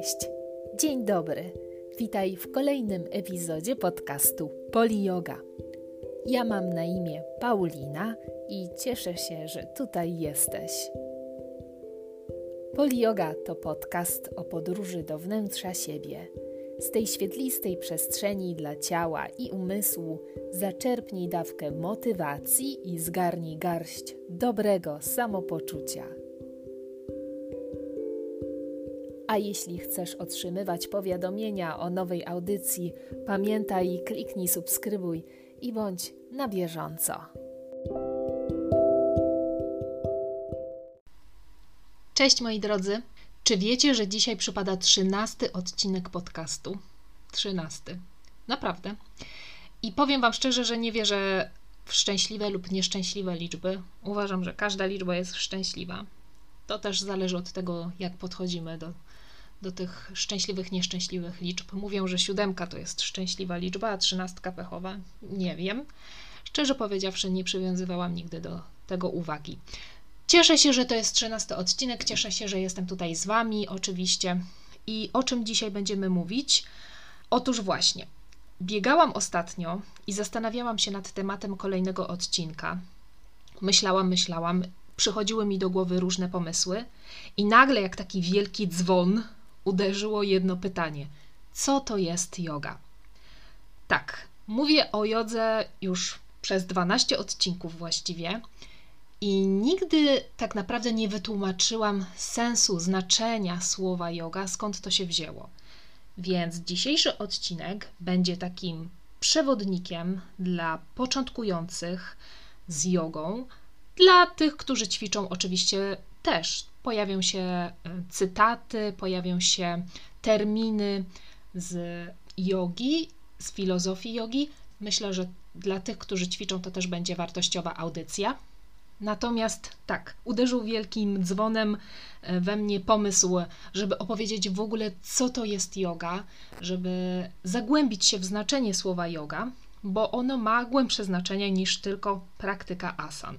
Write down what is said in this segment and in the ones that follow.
Cześć, dzień dobry. Witaj w kolejnym epizodzie podcastu Poli Yoga. Ja mam na imię Paulina i cieszę się, że tutaj jesteś. Poli Yoga to podcast o podróży do wnętrza siebie. Z tej świetlistej przestrzeni dla ciała i umysłu zaczerpnij dawkę motywacji i zgarnij garść dobrego samopoczucia. A jeśli chcesz otrzymywać powiadomienia o nowej audycji, pamiętaj kliknij subskrybuj i bądź na bieżąco. Cześć moi drodzy. Czy wiecie, że dzisiaj przypada trzynasty odcinek podcastu? Trzynasty. Naprawdę. I powiem Wam szczerze, że nie wierzę w szczęśliwe lub nieszczęśliwe liczby. Uważam, że każda liczba jest szczęśliwa. To też zależy od tego, jak podchodzimy do do tych szczęśliwych, nieszczęśliwych liczb. Mówią, że siódemka to jest szczęśliwa liczba, a trzynastka pechowa. Nie wiem. Szczerze powiedziawszy, nie przywiązywałam nigdy do tego uwagi. Cieszę się, że to jest trzynasty odcinek. Cieszę się, że jestem tutaj z Wami, oczywiście. I o czym dzisiaj będziemy mówić? Otóż właśnie, biegałam ostatnio i zastanawiałam się nad tematem kolejnego odcinka. Myślałam, myślałam, przychodziły mi do głowy różne pomysły, i nagle, jak taki wielki dzwon, uderzyło jedno pytanie: co to jest yoga? Tak, mówię o jodze już przez 12 odcinków właściwie i nigdy tak naprawdę nie wytłumaczyłam sensu, znaczenia słowa yoga, skąd to się wzięło. Więc dzisiejszy odcinek będzie takim przewodnikiem dla początkujących z jogą, dla tych, którzy ćwiczą oczywiście też pojawią się e, cytaty, pojawią się terminy z jogi, z filozofii jogi. Myślę, że dla tych, którzy ćwiczą, to też będzie wartościowa audycja. Natomiast tak, uderzył wielkim dzwonem e, we mnie pomysł, żeby opowiedzieć w ogóle, co to jest yoga, żeby zagłębić się w znaczenie słowa yoga, bo ono ma głębsze znaczenie niż tylko praktyka asan.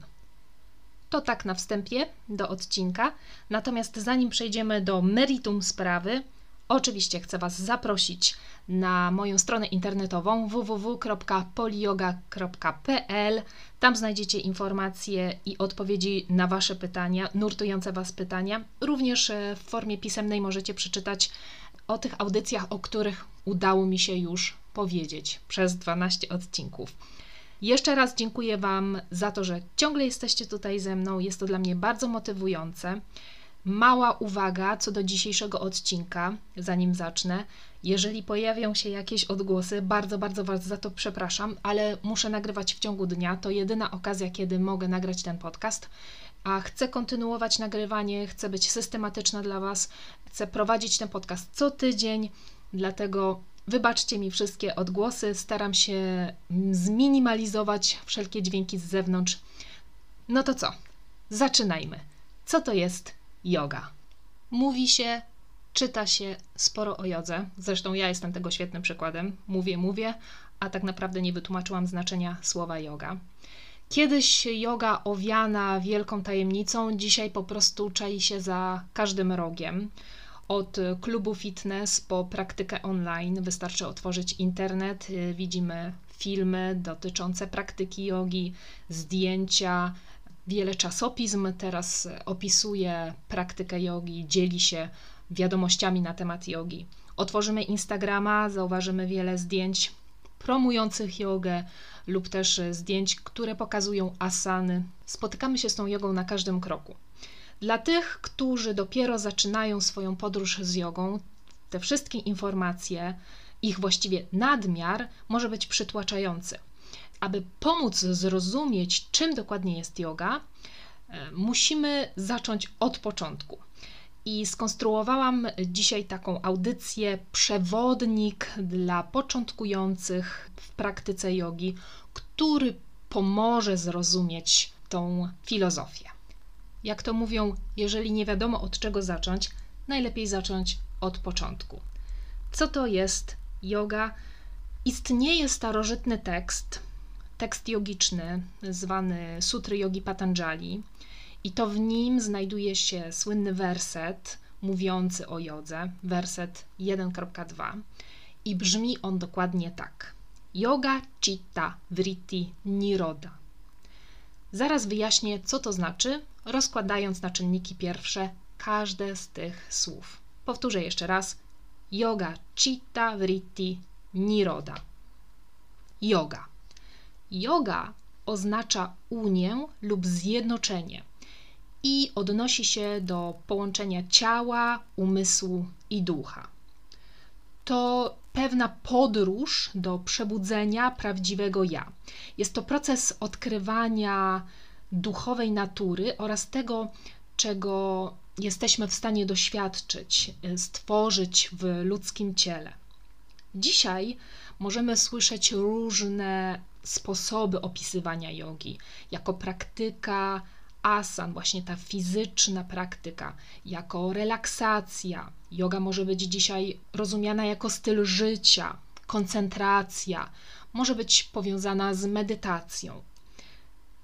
To tak na wstępie do odcinka. Natomiast zanim przejdziemy do meritum sprawy, oczywiście chcę Was zaprosić na moją stronę internetową www.polioga.pl. Tam znajdziecie informacje i odpowiedzi na Wasze pytania, nurtujące Was pytania. Również e, w formie pisemnej możecie przeczytać o tych audycjach, o których udało mi się już powiedzieć przez 12 odcinków. Jeszcze raz dziękuję Wam za to, że ciągle jesteście tutaj ze mną. Jest to dla mnie bardzo motywujące. Mała uwaga co do dzisiejszego odcinka, zanim zacznę. Jeżeli pojawią się jakieś odgłosy, bardzo, bardzo Was za to przepraszam, ale muszę nagrywać w ciągu dnia. To jedyna okazja, kiedy mogę nagrać ten podcast. A chcę kontynuować nagrywanie, chcę być systematyczna dla Was, chcę prowadzić ten podcast co tydzień, dlatego Wybaczcie mi wszystkie odgłosy, staram się zminimalizować wszelkie dźwięki z zewnątrz. No to co? Zaczynajmy. Co to jest yoga? Mówi się, czyta się sporo o jodze. Zresztą ja jestem tego świetnym przykładem. Mówię, mówię, a tak naprawdę nie wytłumaczyłam znaczenia słowa yoga. Kiedyś yoga owiana wielką tajemnicą, dzisiaj po prostu czai się za każdym rogiem od klubu fitness po praktykę online. Wystarczy otworzyć internet, y, widzimy filmy dotyczące praktyki jogi, zdjęcia. Wiele czasopism teraz opisuje praktykę jogi, dzieli się wiadomościami na temat jogi. Otworzymy Instagrama, zauważymy wiele zdjęć promujących jogę lub też zdjęć, które pokazują asany. Spotykamy się z tą jogą na każdym kroku. Dla tych, którzy dopiero zaczynają swoją podróż z jogą, te wszystkie informacje, ich właściwie nadmiar może być przytłaczający. Aby pomóc zrozumieć, czym dokładnie jest yoga, e, musimy zacząć od początku. I skonstruowałam dzisiaj taką audycję, przewodnik dla początkujących w praktyce jogi, który pomoże zrozumieć tą filozofię. Jak to mówią, jeżeli nie wiadomo od czego zacząć, najlepiej zacząć od początku. Co to jest yoga? Istnieje starożytny tekst, tekst jogiczny, zwany Sutry Yogi Patanjali, i to w nim znajduje się słynny werset mówiący o jodze, werset 1.2 i brzmi on dokładnie tak. Yoga citta vritti niroda. Zaraz wyjaśnię, co to znaczy, rozkładając na czynniki pierwsze każde z tych słów. Powtórzę jeszcze raz. Yoga citta vritti niroda. Yoga. Yoga oznacza unię lub zjednoczenie i odnosi się do połączenia ciała, umysłu i ducha. To pewna podróż do przebudzenia prawdziwego ja. Jest to proces odkrywania duchowej natury oraz tego, czego jesteśmy w stanie doświadczyć, stworzyć w ludzkim ciele. Dzisiaj możemy słyszeć różne sposoby opisywania jogi, jako praktyka asan, właśnie ta fizyczna praktyka, jako relaksacja. Yoga może być dzisiaj rozumiana jako styl życia, koncentracja, może być powiązana z medytacją.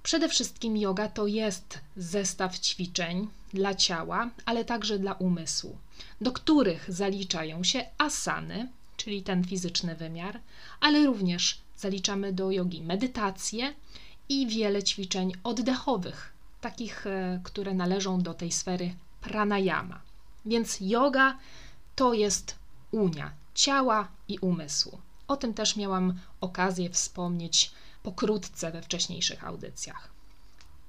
Przede wszystkim yoga to jest zestaw ćwiczeń dla ciała, ale także dla umysłu, do których zaliczają się asany, czyli ten fizyczny wymiar, ale również zaliczamy do jogi medytację i wiele ćwiczeń oddechowych, takich, e, które należą do tej sfery pranayama. Więc yoga to jest unia ciała i umysłu. O tym też miałam okazję wspomnieć pokrótce we wcześniejszych audycjach.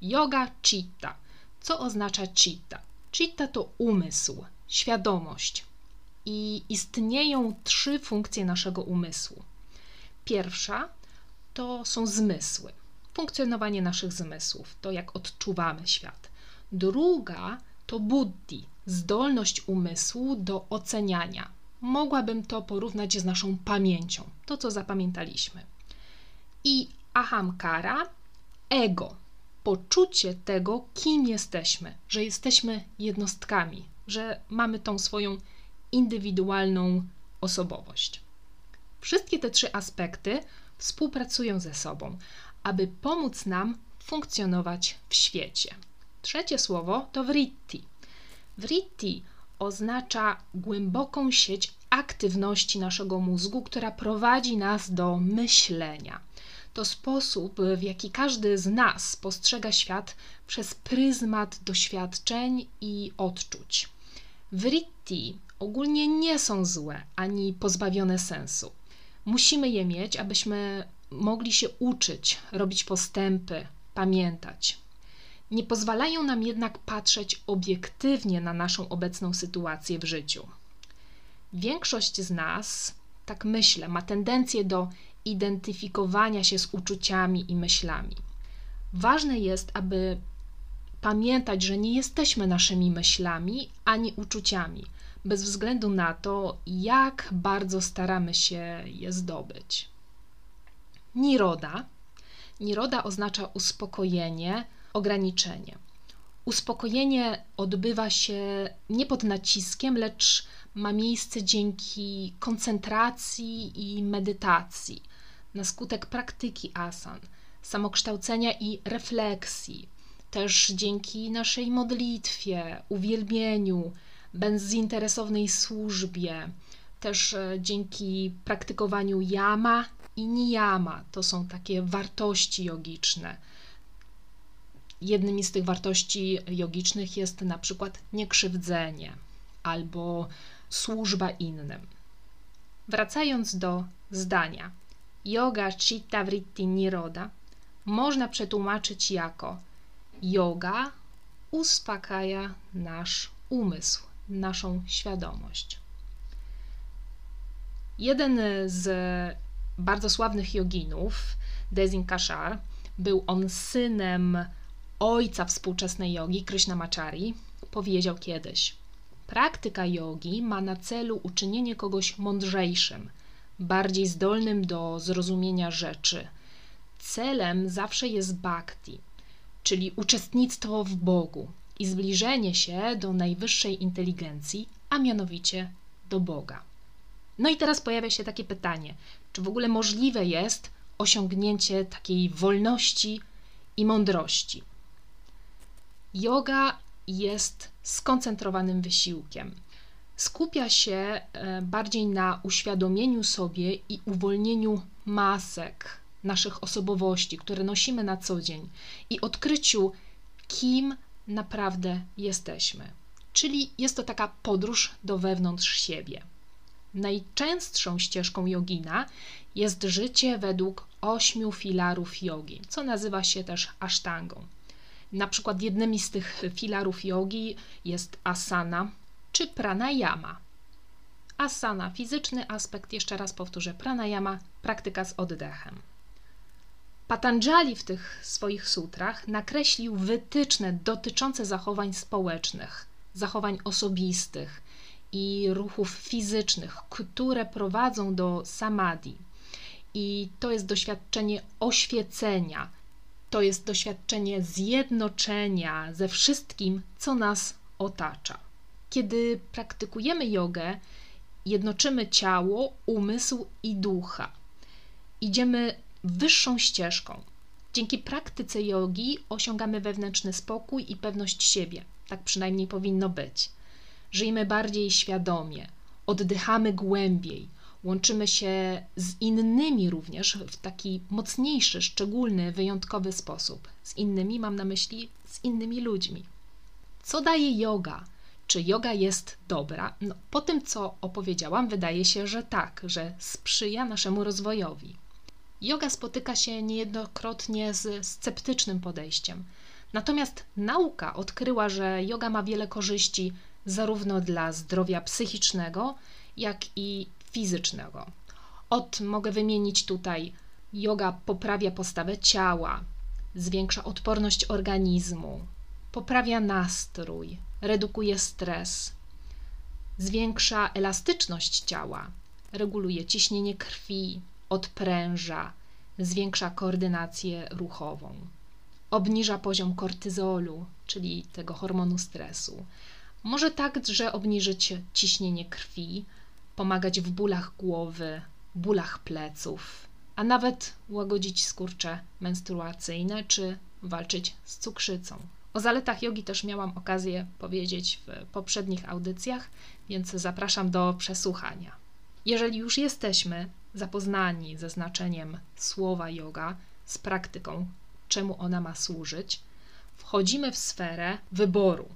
Yoga chitta. Co oznacza chitta? Chitta to umysł, świadomość. I istnieją trzy funkcje naszego umysłu. Pierwsza to są zmysły, funkcjonowanie naszych zmysłów, to jak odczuwamy świat. Druga to buddhi, zdolność umysłu do oceniania. Mogłabym to porównać z naszą pamięcią, to co zapamiętaliśmy. I ahamkara, ego, poczucie tego, kim jesteśmy, że jesteśmy jednostkami, że mamy tą swoją indywidualną osobowość. Wszystkie te trzy aspekty współpracują ze sobą, aby pomóc nam funkcjonować w świecie. Trzecie słowo to vritti. Vritti oznacza głęboką sieć aktywności naszego mózgu, która prowadzi nas do myślenia. To sposób, w jaki każdy z nas postrzega świat przez pryzmat doświadczeń i odczuć. Vritti ogólnie nie są złe ani pozbawione sensu. Musimy je mieć, abyśmy mogli się uczyć, robić postępy, pamiętać. Nie pozwalają nam jednak patrzeć obiektywnie na naszą obecną sytuację w życiu. Większość z nas, tak myślę, ma tendencję do identyfikowania się z uczuciami i myślami. Ważne jest, aby pamiętać, że nie jesteśmy naszymi myślami ani uczuciami bez względu na to, jak bardzo staramy się je zdobyć. Niroda. Niroda oznacza uspokojenie, ograniczenie. Uspokojenie odbywa się nie pod naciskiem, lecz ma miejsce dzięki koncentracji i medytacji, na skutek praktyki asan, samokształcenia i refleksji, też dzięki naszej modlitwie, uwielbieniu, bezinteresownej służbie, też e, dzięki praktykowaniu yama i niyama. To są takie wartości jogiczne. Jednymi z tych wartości jogicznych jest na przykład niekrzywdzenie albo służba innym. Wracając do zdania, yoga chitta vritti niroda można przetłumaczyć jako yoga uspokaja nasz umysł naszą świadomość. Jeden z bardzo sławnych joginów, Dezin Kashar, był on synem ojca współczesnej jogi, Krishnamachari, powiedział kiedyś: Praktyka jogi ma na celu uczynienie kogoś mądrzejszym, bardziej zdolnym do zrozumienia rzeczy. Celem zawsze jest bhakti, czyli uczestnictwo w Bogu, i zbliżenie się do najwyższej inteligencji, a mianowicie do Boga. No i teraz pojawia się takie pytanie: czy w ogóle możliwe jest osiągnięcie takiej wolności i mądrości? Yoga jest skoncentrowanym wysiłkiem. Skupia się e, bardziej na uświadomieniu sobie i uwolnieniu masek naszych osobowości, które nosimy na co dzień i odkryciu, kim naprawdę jesteśmy. Czyli jest to taka podróż do wewnątrz siebie. Najczęstszą ścieżką jogina jest życie według ośmiu filarów jogi, co nazywa się też asztangą. Na przykład jednymi z tych filarów jogi jest asana czy pranayama. Asana fizyczny aspekt, jeszcze raz powtórzę, pranayama praktyka z oddechem. Patanjali w tych swoich sutrach nakreślił wytyczne dotyczące zachowań społecznych, zachowań osobistych i ruchów fizycznych, które prowadzą do samadhi. I to jest doświadczenie oświecenia, to jest doświadczenie zjednoczenia ze wszystkim, co nas otacza. Kiedy praktykujemy jogę, jednoczymy ciało, umysł i ducha. Idziemy wyższą ścieżką. Dzięki praktyce jogi osiągamy wewnętrzny spokój i pewność siebie. Tak przynajmniej powinno być. Żyjemy bardziej świadomie, oddychamy głębiej, łączymy się z innymi również w taki mocniejszy, szczególny, wyjątkowy sposób. Z innymi mam na myśli z innymi ludźmi. Co daje yoga? Czy yoga jest dobra? No, po tym, co opowiedziałam, wydaje się, że tak, że sprzyja naszemu rozwojowi. Yoga spotyka się niejednokrotnie z sceptycznym podejściem. Natomiast nauka odkryła, że yoga ma wiele korzyści zarówno dla zdrowia psychicznego, jak i fizycznego. Od mogę wymienić tutaj yoga poprawia postawę ciała, zwiększa odporność organizmu, poprawia nastrój, redukuje stres, zwiększa elastyczność ciała, reguluje ciśnienie krwi, odpręża, zwiększa koordynację ruchową, obniża poziom kortyzolu, czyli tego hormonu stresu. Może także obniżyć ciśnienie krwi, pomagać w bólach głowy, bólach pleców, a nawet łagodzić skurcze menstruacyjne czy walczyć z cukrzycą. O zaletach jogi też miałam okazję powiedzieć w poprzednich audycjach, więc zapraszam do przesłuchania. Jeżeli już jesteśmy zapoznani ze znaczeniem słowa yoga, z praktyką, czemu ona ma służyć, wchodzimy w sferę wyboru.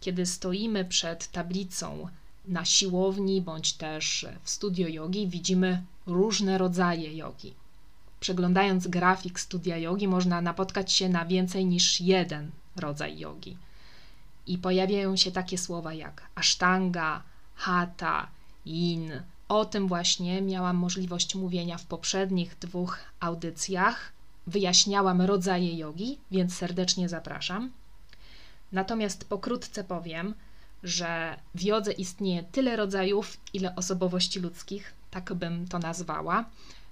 Kiedy stoimy przed tablicą na siłowni bądź też w studio jogi, widzimy różne rodzaje jogi. Przeglądając grafik studia jogi, można napotkać się na więcej niż jeden rodzaj jogi. I pojawiają się takie słowa jak ashtanga, hatha, yin, o tym właśnie miałam możliwość mówienia w poprzednich dwóch audycjach. Wyjaśniałam rodzaje jogi, więc serdecznie zapraszam. Natomiast pokrótce powiem, że w jodze istnieje tyle rodzajów, ile osobowości ludzkich, tak bym to nazwała,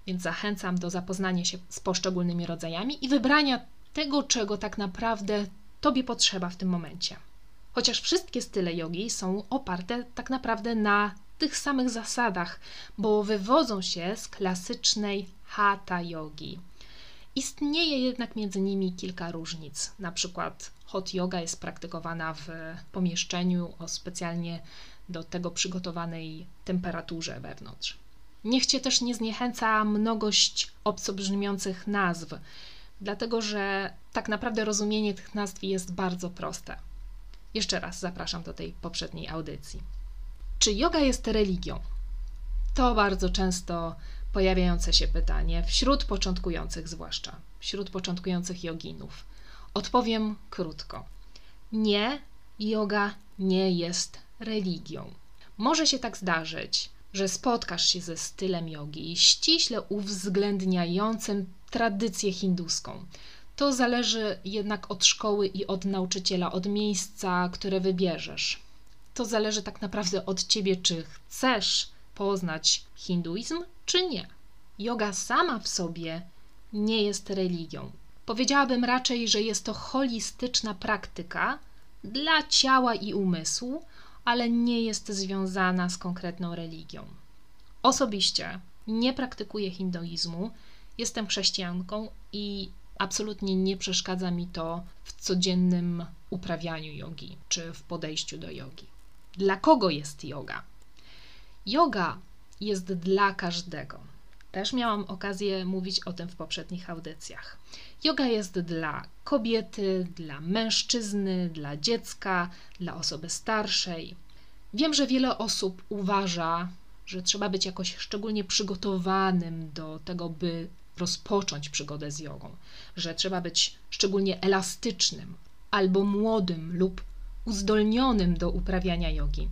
więc zachęcam do zapoznania się z poszczególnymi rodzajami i wybrania tego, czego tak naprawdę Tobie potrzeba w tym momencie. Chociaż wszystkie style jogi są oparte tak naprawdę na tych samych zasadach, bo wywodzą się z klasycznej hatha yogi. Istnieje jednak między nimi kilka różnic. Na przykład hot yoga jest praktykowana w pomieszczeniu o specjalnie do tego przygotowanej temperaturze wewnątrz. Niech cię też nie zniechęca mnogość obco brzmiących nazw, dlatego że tak naprawdę rozumienie tych nazw jest bardzo proste. Jeszcze raz zapraszam do tej poprzedniej audycji. Czy yoga jest religią? To bardzo często pojawiające się pytanie, wśród początkujących zwłaszcza, wśród początkujących joginów. Odpowiem krótko. Nie, yoga nie jest religią. Może się tak zdarzyć, że spotkasz się ze stylem jogi ściśle uwzględniającym tradycję hinduską. To zależy jednak od szkoły i od nauczyciela, od miejsca, które wybierzesz to zależy tak naprawdę od ciebie, czy chcesz poznać hinduizm, czy nie. Yoga sama w sobie nie jest religią. Powiedziałabym raczej, że jest to holistyczna praktyka dla ciała i umysłu, ale nie jest związana z konkretną religią. Osobiście nie praktykuję hinduizmu, jestem chrześcijanką i absolutnie nie przeszkadza mi to w codziennym uprawianiu jogi czy w podejściu do jogi. Dla kogo jest yoga? Yoga jest dla każdego. Też miałam okazję mówić o tym w poprzednich audycjach. Yoga jest dla kobiety, dla mężczyzny, dla dziecka, dla osoby starszej. Wiem, że wiele osób uważa, że trzeba być jakoś szczególnie przygotowanym do tego, by rozpocząć przygodę z jogą, że trzeba być szczególnie elastycznym, albo młodym lub uzdolnionym do uprawiania jogi.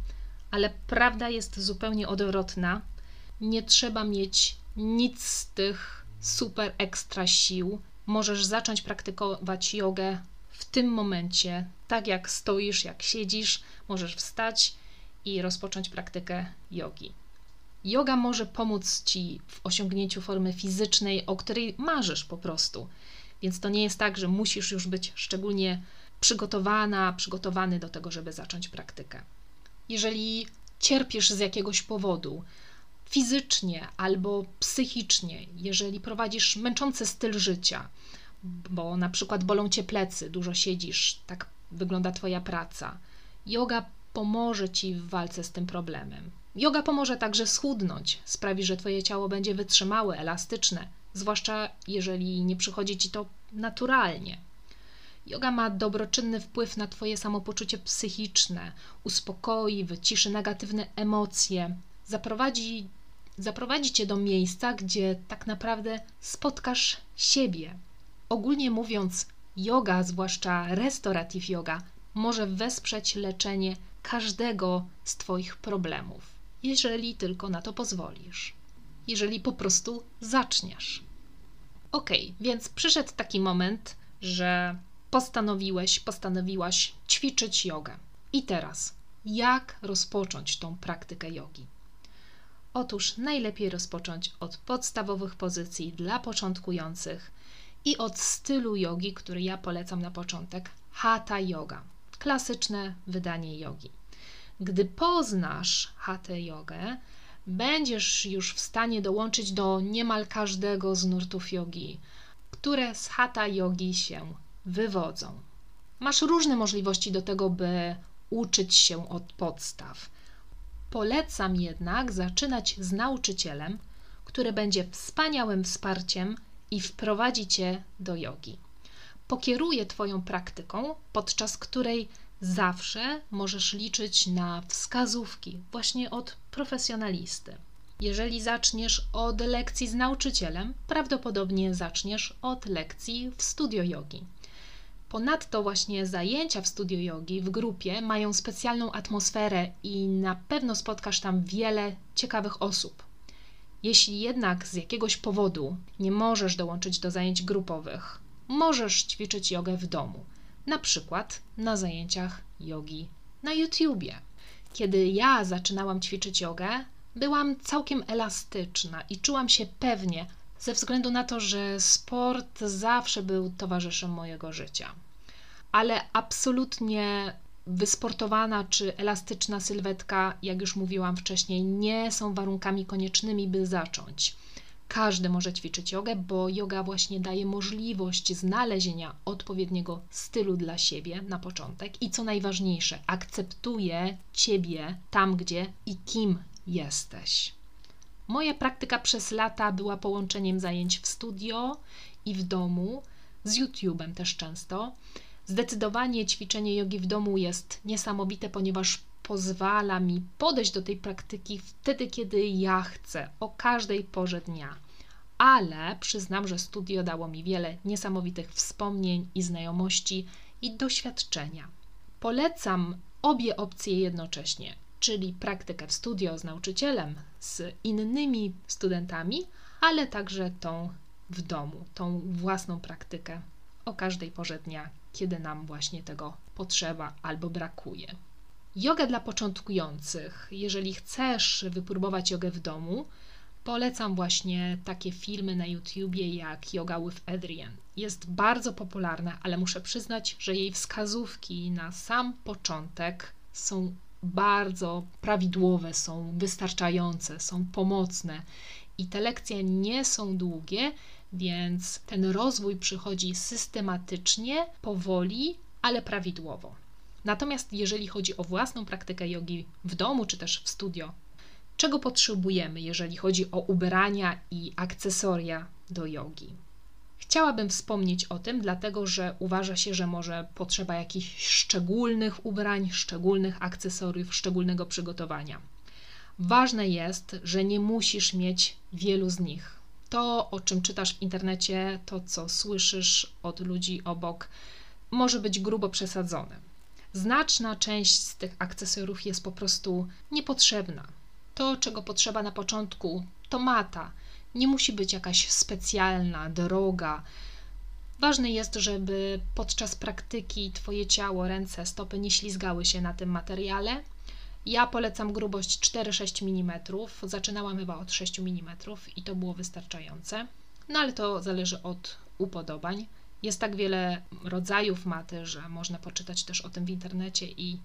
Ale prawda jest zupełnie odwrotna. Nie trzeba mieć nic z tych super ekstra sił. Możesz zacząć praktykować jogę w tym momencie, tak jak stoisz, jak siedzisz, możesz wstać i rozpocząć praktykę jogi. Yoga może pomóc ci w osiągnięciu formy fizycznej, o której marzysz po prostu. Więc to nie jest tak, że musisz już być szczególnie przygotowana, przygotowany do tego, żeby zacząć praktykę. Jeżeli cierpisz z jakiegoś powodu, fizycznie albo psychicznie, jeżeli prowadzisz męczący styl życia, bo na przykład bolą cię plecy, dużo siedzisz, tak wygląda twoja praca, yoga pomoże ci w walce z tym problemem. Yoga pomoże także schudnąć, sprawi, że twoje ciało będzie wytrzymałe, elastyczne, zwłaszcza jeżeli nie przychodzi ci to naturalnie. Yoga ma dobroczynny wpływ na Twoje samopoczucie psychiczne, uspokoi, wyciszy negatywne emocje, zaprowadzi, zaprowadzi Cię do miejsca, gdzie tak naprawdę spotkasz siebie. Ogólnie mówiąc, yoga, zwłaszcza restorative yoga, może wesprzeć leczenie każdego z Twoich problemów, jeżeli tylko na to pozwolisz, jeżeli po prostu zaczniesz. Ok, więc przyszedł taki moment, że postanowiłeś, postanowiłaś ćwiczyć jogę. I teraz, jak rozpocząć tą praktykę jogi? Otóż najlepiej rozpocząć od podstawowych pozycji dla początkujących i od stylu jogi, który ja polecam na początek Hatha Yoga, klasyczne wydanie jogi. Gdy poznasz Hatha Jogę, będziesz już w stanie dołączyć do niemal każdego z nurtów jogi, które z Hatha Yogi się wywodzą. Masz różne możliwości do tego, by uczyć się od podstaw. Polecam jednak zaczynać z nauczycielem, który będzie wspaniałym wsparciem i wprowadzi cię do jogi. Pokieruje Twoją praktyką, podczas której zawsze możesz liczyć na wskazówki właśnie od profesjonalisty. Jeżeli zaczniesz od lekcji z nauczycielem, prawdopodobnie zaczniesz od lekcji w studio jogi. Ponadto właśnie zajęcia w studio jogi w grupie mają specjalną atmosferę i na pewno spotkasz tam wiele ciekawych osób. Jeśli jednak z jakiegoś powodu nie możesz dołączyć do zajęć grupowych, możesz ćwiczyć jogę w domu, na przykład na zajęciach jogi na YouTubie. Kiedy ja zaczynałam ćwiczyć jogę, byłam całkiem elastyczna i czułam się pewnie, ze względu na to, że sport zawsze był towarzyszem mojego życia. Ale absolutnie wysportowana czy elastyczna sylwetka, jak już mówiłam wcześniej, nie są warunkami koniecznymi, by zacząć. Każdy może ćwiczyć jogę, bo yoga właśnie daje możliwość znalezienia odpowiedniego stylu dla siebie na początek i co najważniejsze, akceptuje ciebie tam, gdzie i kim jesteś. Moja praktyka przez lata była połączeniem zajęć w studio i w domu, z YouTube'em też często. Zdecydowanie ćwiczenie jogi w domu jest niesamowite, ponieważ pozwala mi podejść do tej praktyki wtedy, kiedy ja chcę, o każdej porze dnia. Ale przyznam, że studio dało mi wiele niesamowitych wspomnień i znajomości i doświadczenia. Polecam obie opcje jednocześnie czyli praktykę w studio z nauczycielem, z innymi studentami, ale także tą w domu, tą własną praktykę o każdej porze dnia, kiedy nam właśnie tego potrzeba albo brakuje. Yoga dla początkujących. Jeżeli chcesz wypróbować jogę w domu, polecam właśnie takie filmy na YouTubie jak Yoga with Adrian. Jest bardzo popularna, ale muszę przyznać, że jej wskazówki na sam początek są bardzo prawidłowe, są wystarczające, są pomocne i te lekcje nie są długie, Więc ten rozwój przychodzi systematycznie, powoli, ale prawidłowo. Natomiast jeżeli chodzi o własną praktykę jogi w domu czy też w studio, czego potrzebujemy, jeżeli chodzi o ubrania i akcesoria do jogi? Chciałabym wspomnieć o tym, dlatego że uważa się, że może potrzeba jakichś szczególnych ubrań, szczególnych akcesoriów, szczególnego przygotowania. Ważne jest, że nie musisz mieć wielu z nich. To, o czym czytasz w internecie, to, co słyszysz od ludzi obok, może być grubo przesadzone. Znaczna część z tych akcesoriów jest po prostu niepotrzebna. To, czego potrzeba na początku, to mata. Nie musi być jakaś specjalna, droga. Ważne jest, żeby podczas praktyki Twoje ciało, ręce, stopy nie ślizgały się na tym materiale. Ja polecam grubość 4-6 mm. Zaczynałam chyba od 6 mm i to było wystarczające. No ale to zależy od upodobań. Jest tak wiele rodzajów maty, że można poczytać też o tym w internecie i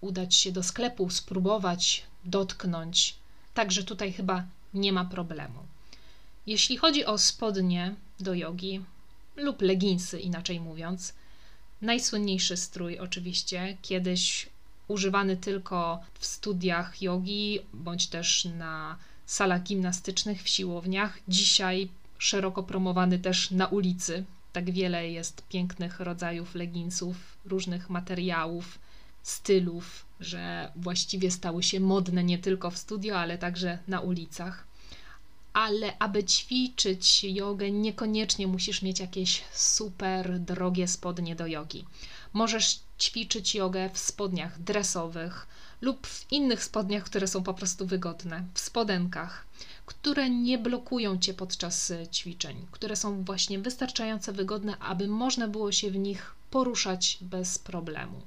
udać się do sklepu, spróbować, dotknąć. Także tutaj chyba nie ma problemu. Jeśli chodzi o spodnie do jogi lub leginsy, inaczej mówiąc, najsłynniejszy strój oczywiście, kiedyś używany tylko w studiach jogi bądź też na salach gimnastycznych, w siłowniach, dzisiaj szeroko promowany też na ulicy. Tak wiele jest pięknych rodzajów leginsów, różnych materiałów, stylów, że właściwie stały się modne nie tylko w studio, ale także na ulicach. Ale aby ćwiczyć jogę, niekoniecznie musisz mieć jakieś super drogie spodnie do jogi. Możesz ćwiczyć jogę w spodniach dresowych lub w innych spodniach, które są po prostu wygodne, w spodenkach, które nie blokują cię podczas ćwiczeń, które są właśnie wystarczająco wygodne, aby można było się w nich poruszać bez problemu.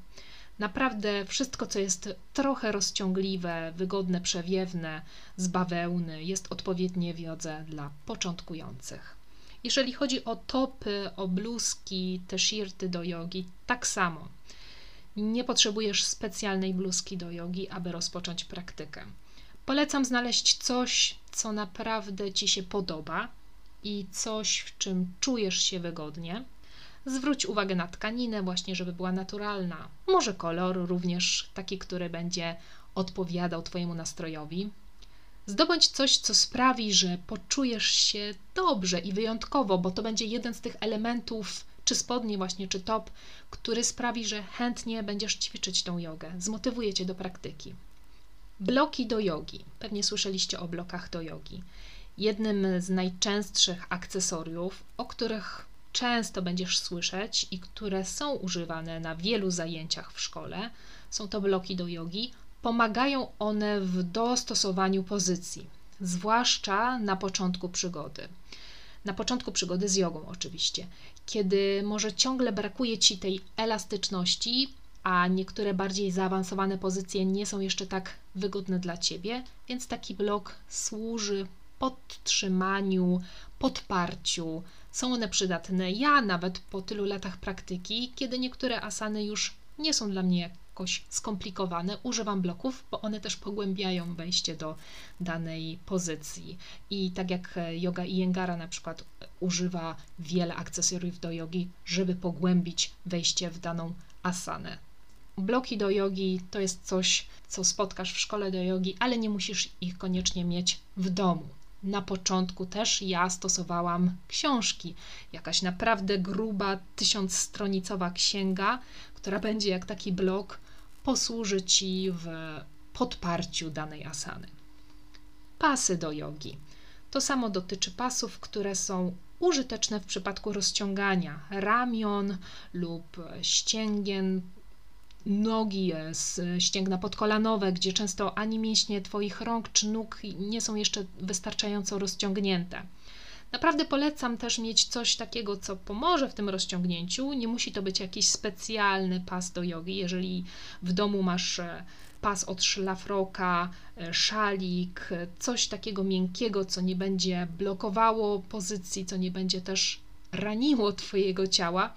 Naprawdę wszystko, co jest trochę rozciągliwe, wygodne, przewiewne, z bawełny, jest odpowiednie wiodze dla początkujących. Jeżeli chodzi o topy, o bluzki, te shirty do jogi, tak samo. Nie potrzebujesz specjalnej bluzki do jogi, aby rozpocząć praktykę. Polecam znaleźć coś, co naprawdę Ci się podoba i coś, w czym czujesz się wygodnie. Zwróć uwagę na tkaninę, właśnie, żeby była naturalna. Może kolor również taki, który będzie odpowiadał Twojemu nastrojowi. Zdobądź coś, co sprawi, że poczujesz się dobrze i wyjątkowo, bo to będzie jeden z tych elementów, czy spodnie właśnie, czy top, który sprawi, że chętnie będziesz ćwiczyć tą jogę, zmotywuje cię do praktyki. Bloki do jogi. Pewnie słyszeliście o blokach do jogi. Jednym z najczęstszych akcesoriów, o których często będziesz słyszeć i które są używane na wielu zajęciach w szkole, są to bloki do jogi. Pomagają one w dostosowaniu pozycji, zwłaszcza na początku przygody. Na początku przygody z jogą, oczywiście, kiedy może ciągle brakuje ci tej elastyczności, a niektóre bardziej zaawansowane pozycje nie są jeszcze tak wygodne dla ciebie, więc taki blok służy podtrzymaniu, podparciu, są one przydatne. Ja nawet po tylu latach praktyki, kiedy niektóre asany już nie są dla mnie jakoś skomplikowane, używam bloków, bo one też pogłębiają wejście do danej pozycji. I tak jak yoga Iyengar na przykład używa wiele akcesoriów do jogi, żeby pogłębić wejście w daną asanę. Bloki do jogi to jest coś, co spotkasz w szkole do jogi, ale nie musisz ich koniecznie mieć w domu na początku też ja stosowałam książki. Jakaś naprawdę gruba, tysiącstronicowa księga, która będzie jak taki blok, posłuży Ci w podparciu danej asany. Pasy do jogi. To samo dotyczy pasów, które są użyteczne w przypadku rozciągania ramion lub ścięgien nogi, ścięgna podkolanowe, gdzie często ani mięśnie Twoich rąk czy nóg nie są jeszcze wystarczająco rozciągnięte. Naprawdę polecam też mieć coś takiego, co pomoże w tym rozciągnięciu. Nie musi to być jakiś specjalny pas do jogi. Jeżeli w domu masz e, pas od szlafroka, e, szalik, coś takiego miękkiego, co nie będzie blokowało pozycji, co nie będzie też raniło Twojego ciała,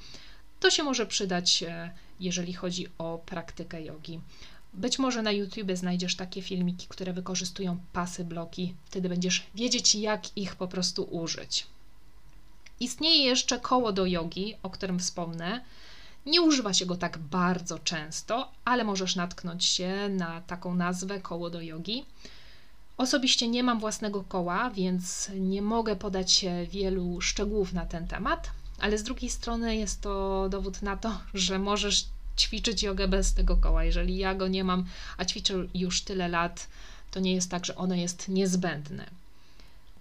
to się może przydać e, jeżeli chodzi o praktykę jogi. Być może na YouTube znajdziesz takie filmiki, które wykorzystują pasy bloki, wtedy będziesz wiedzieć, jak ich po prostu użyć. Istnieje jeszcze koło do jogi, o którym wspomnę. Nie używa się go tak bardzo często, ale możesz natknąć się na taką nazwę koło do jogi. Osobiście nie mam własnego koła, więc nie mogę podać wielu szczegółów na ten temat, ale z drugiej strony jest to dowód na to, że możesz ćwiczyć jogę bez tego koła. Jeżeli ja go nie mam, a ćwiczę już tyle lat, to nie jest tak, że ono jest niezbędne.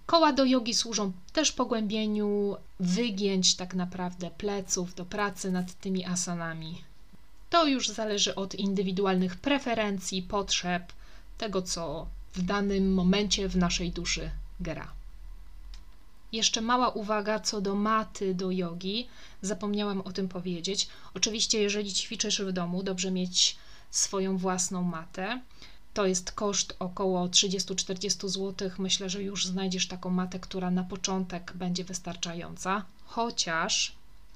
Koła do jogi służą też pogłębieniu wygięć tak naprawdę pleców do pracy nad tymi asanami. To już zależy od indywidualnych preferencji, potrzeb, tego co w danym momencie w naszej duszy gra. Jeszcze mała uwaga co do maty do jogi. Zapomniałam o tym powiedzieć. Oczywiście, jeżeli ćwiczysz w domu, dobrze mieć swoją własną matę. To jest koszt około 30-40 zł. Myślę, że już znajdziesz taką matę, która na początek będzie wystarczająca. Chociaż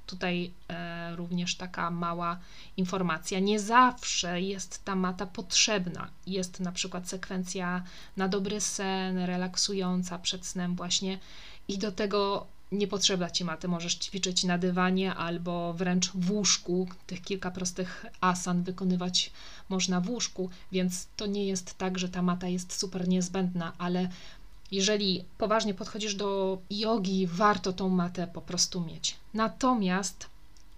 tutaj e, również taka mała informacja. Nie zawsze jest ta mata potrzebna. Jest na przykład sekwencja na dobry sen, relaksująca przed snem, właśnie, i do tego nie potrzeba ci maty. Możesz ćwiczyć na dywanie albo wręcz w łóżku. Tych kilka prostych asan wykonywać można w łóżku, więc to nie jest tak, że ta mata jest super niezbędna, ale jeżeli poważnie podchodzisz do jogi, warto tą matę po prostu mieć. Natomiast,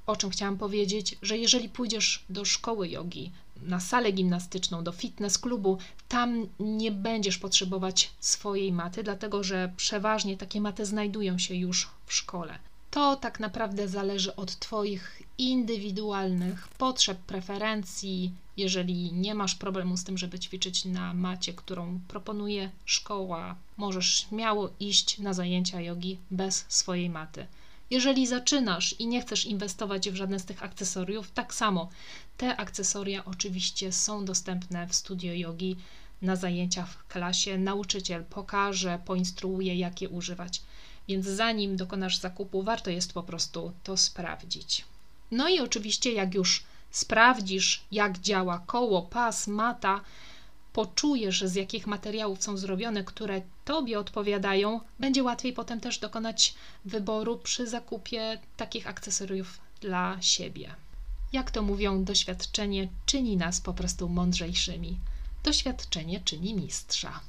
o czym chciałam powiedzieć, że jeżeli pójdziesz do szkoły jogi, na salę gimnastyczną, do fitness klubu, tam nie będziesz potrzebować swojej maty, dlatego że przeważnie takie maty znajdują się już w szkole. To tak naprawdę zależy od Twoich indywidualnych potrzeb, preferencji. Jeżeli nie masz problemu z tym, żeby ćwiczyć na macie, którą proponuje szkoła, możesz śmiało iść na zajęcia jogi bez swojej maty. Jeżeli zaczynasz i nie chcesz inwestować w żadne z tych akcesoriów, tak samo te akcesoria oczywiście są dostępne w studio jogi na zajęciach w klasie. Nauczyciel pokaże, poinstruuje, jak je używać. Więc zanim dokonasz zakupu, warto jest po prostu to sprawdzić. No i oczywiście, jak już sprawdzisz, jak działa koło, pas, mata, poczujesz, z jakich materiałów są zrobione, które Tobie odpowiadają, będzie łatwiej potem też dokonać wyboru przy zakupie takich akcesoriów dla siebie. Jak to mówią, doświadczenie czyni nas po prostu mądrzejszymi. Doświadczenie czyni mistrza.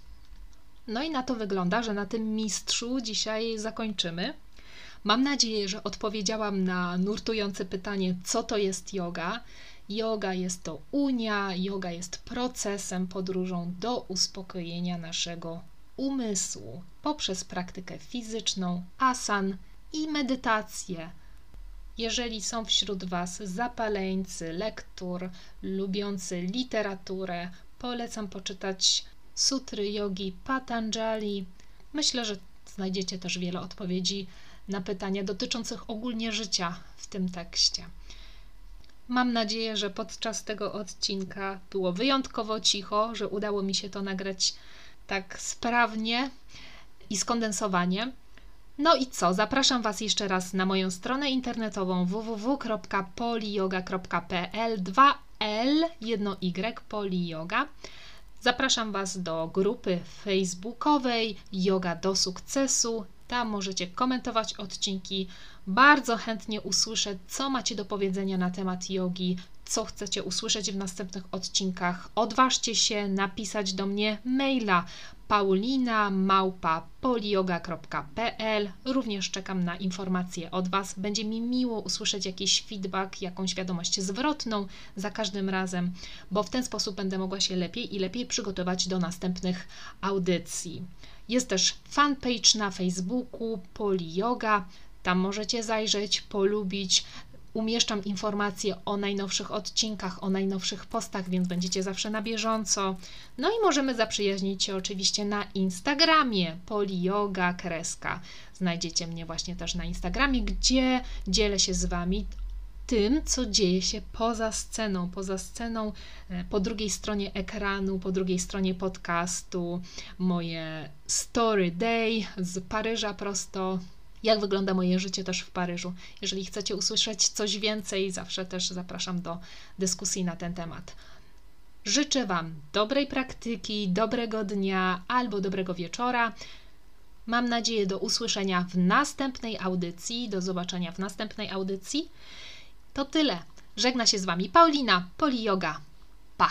No i na to wygląda, że na tym mistrzu dzisiaj zakończymy. Mam nadzieję, że odpowiedziałam na nurtujące pytanie, co to jest yoga. Yoga jest to unia, yoga jest procesem, podróżą do uspokojenia naszego umysłu poprzez praktykę fizyczną, asan i medytację. Jeżeli są wśród Was zapaleńcy lektur, lubiący literaturę, polecam poczytać Sutry Yogi Patanjali. Myślę, że znajdziecie też wiele odpowiedzi na pytania dotyczących ogólnie życia w tym tekście. Mam nadzieję, że podczas tego odcinka było wyjątkowo cicho, że udało mi się to nagrać tak sprawnie i skondensowanie. No i co? Zapraszam Was jeszcze raz na moją stronę internetową www.poliyoga.pl 2L 1Y Poliyoga. Zapraszam Was do grupy facebookowej Yoga do sukcesu. Tam możecie komentować odcinki. Bardzo chętnie usłyszę, co macie do powiedzenia na temat jogi, co chcecie usłyszeć w następnych odcinkach. Odważcie się napisać do mnie maila paulina małpa polioga.pl. Również czekam na informacje od Was. Będzie mi miło usłyszeć jakiś feedback, jakąś wiadomość zwrotną za każdym razem, bo w ten sposób będę mogła się lepiej i lepiej przygotować do następnych audycji. Jest też fanpage na Facebooku Polioga. Tam możecie zajrzeć, polubić, umieszczam informacje o najnowszych odcinkach, o najnowszych postach, więc będziecie zawsze na bieżąco. No i możemy zaprzyjaźnić się oczywiście na Instagramie Polioga Kreska. Znajdziecie mnie właśnie też na Instagramie, gdzie dzielę się z Wami tym, co dzieje się poza sceną, poza sceną, e, po drugiej stronie ekranu, po drugiej stronie podcastu, moje story day z Paryża prosto jak wygląda moje życie też w Paryżu. Jeżeli chcecie usłyszeć coś więcej, zawsze też zapraszam do dyskusji na ten temat. Życzę Wam dobrej praktyki, dobrego dnia albo dobrego wieczora. Mam nadzieję do usłyszenia w następnej audycji, do zobaczenia w następnej audycji. To tyle. Żegna się z Wami Paulina, Poli Yoga. Pa!